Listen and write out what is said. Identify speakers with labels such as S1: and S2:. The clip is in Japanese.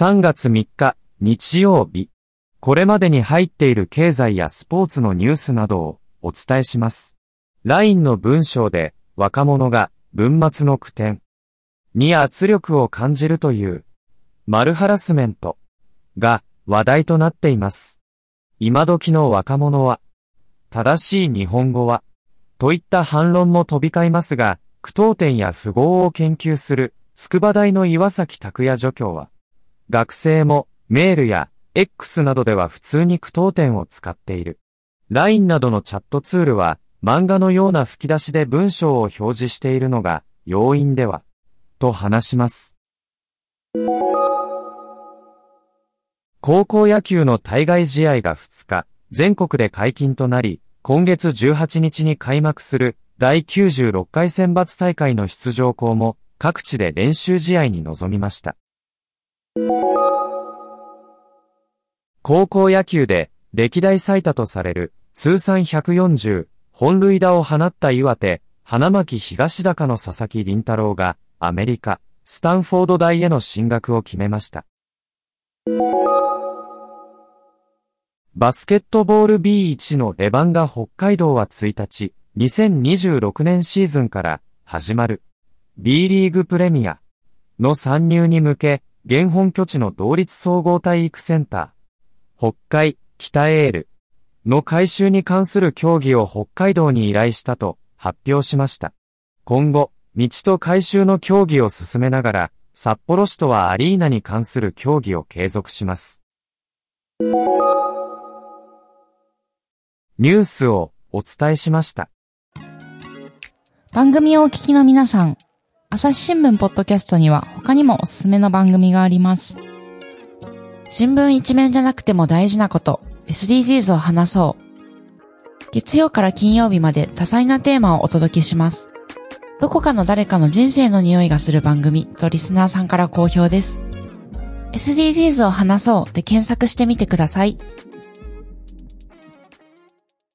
S1: 3月3日、日曜日。これまでに入っている経済やスポーツのニュースなどをお伝えします。LINE の文章で若者が文末の句点に圧力を感じるというマルハラスメントが話題となっています。今時の若者は正しい日本語はといった反論も飛び交いますが、句読点や符号を研究する筑波大の岩崎拓也助教は、学生もメールや X などでは普通に句読点を使っている。LINE などのチャットツールは漫画のような吹き出しで文章を表示しているのが要因では、と話します。高校野球の対外試合が2日、全国で解禁となり、今月18日に開幕する第96回選抜大会の出場校も各地で練習試合に臨みました。高校野球で歴代最多とされる通算140本塁打を放った岩手、花巻東高の佐々木麟太郎がアメリカ、スタンフォード大への進学を決めました。バスケットボール B1 のレバンガ北海道は1日、2026年シーズンから始まる B リーグプレミアの参入に向け、現本拠地の同立総合体育センター、北海北エールの改修に関する協議を北海道に依頼したと発表しました。今後、道と改修の協議を進めながら、札幌市とはアリーナに関する協議を継続します。ニュースをお伝えしました。
S2: 番組をお聞きの皆さん、朝日新聞ポッドキャストには他にもおすすめの番組があります。新聞一面じゃなくても大事なこと、SDGs を話そう。月曜から金曜日まで多彩なテーマをお届けします。どこかの誰かの人生の匂いがする番組とリスナーさんから好評です。SDGs を話そうで検索してみてください。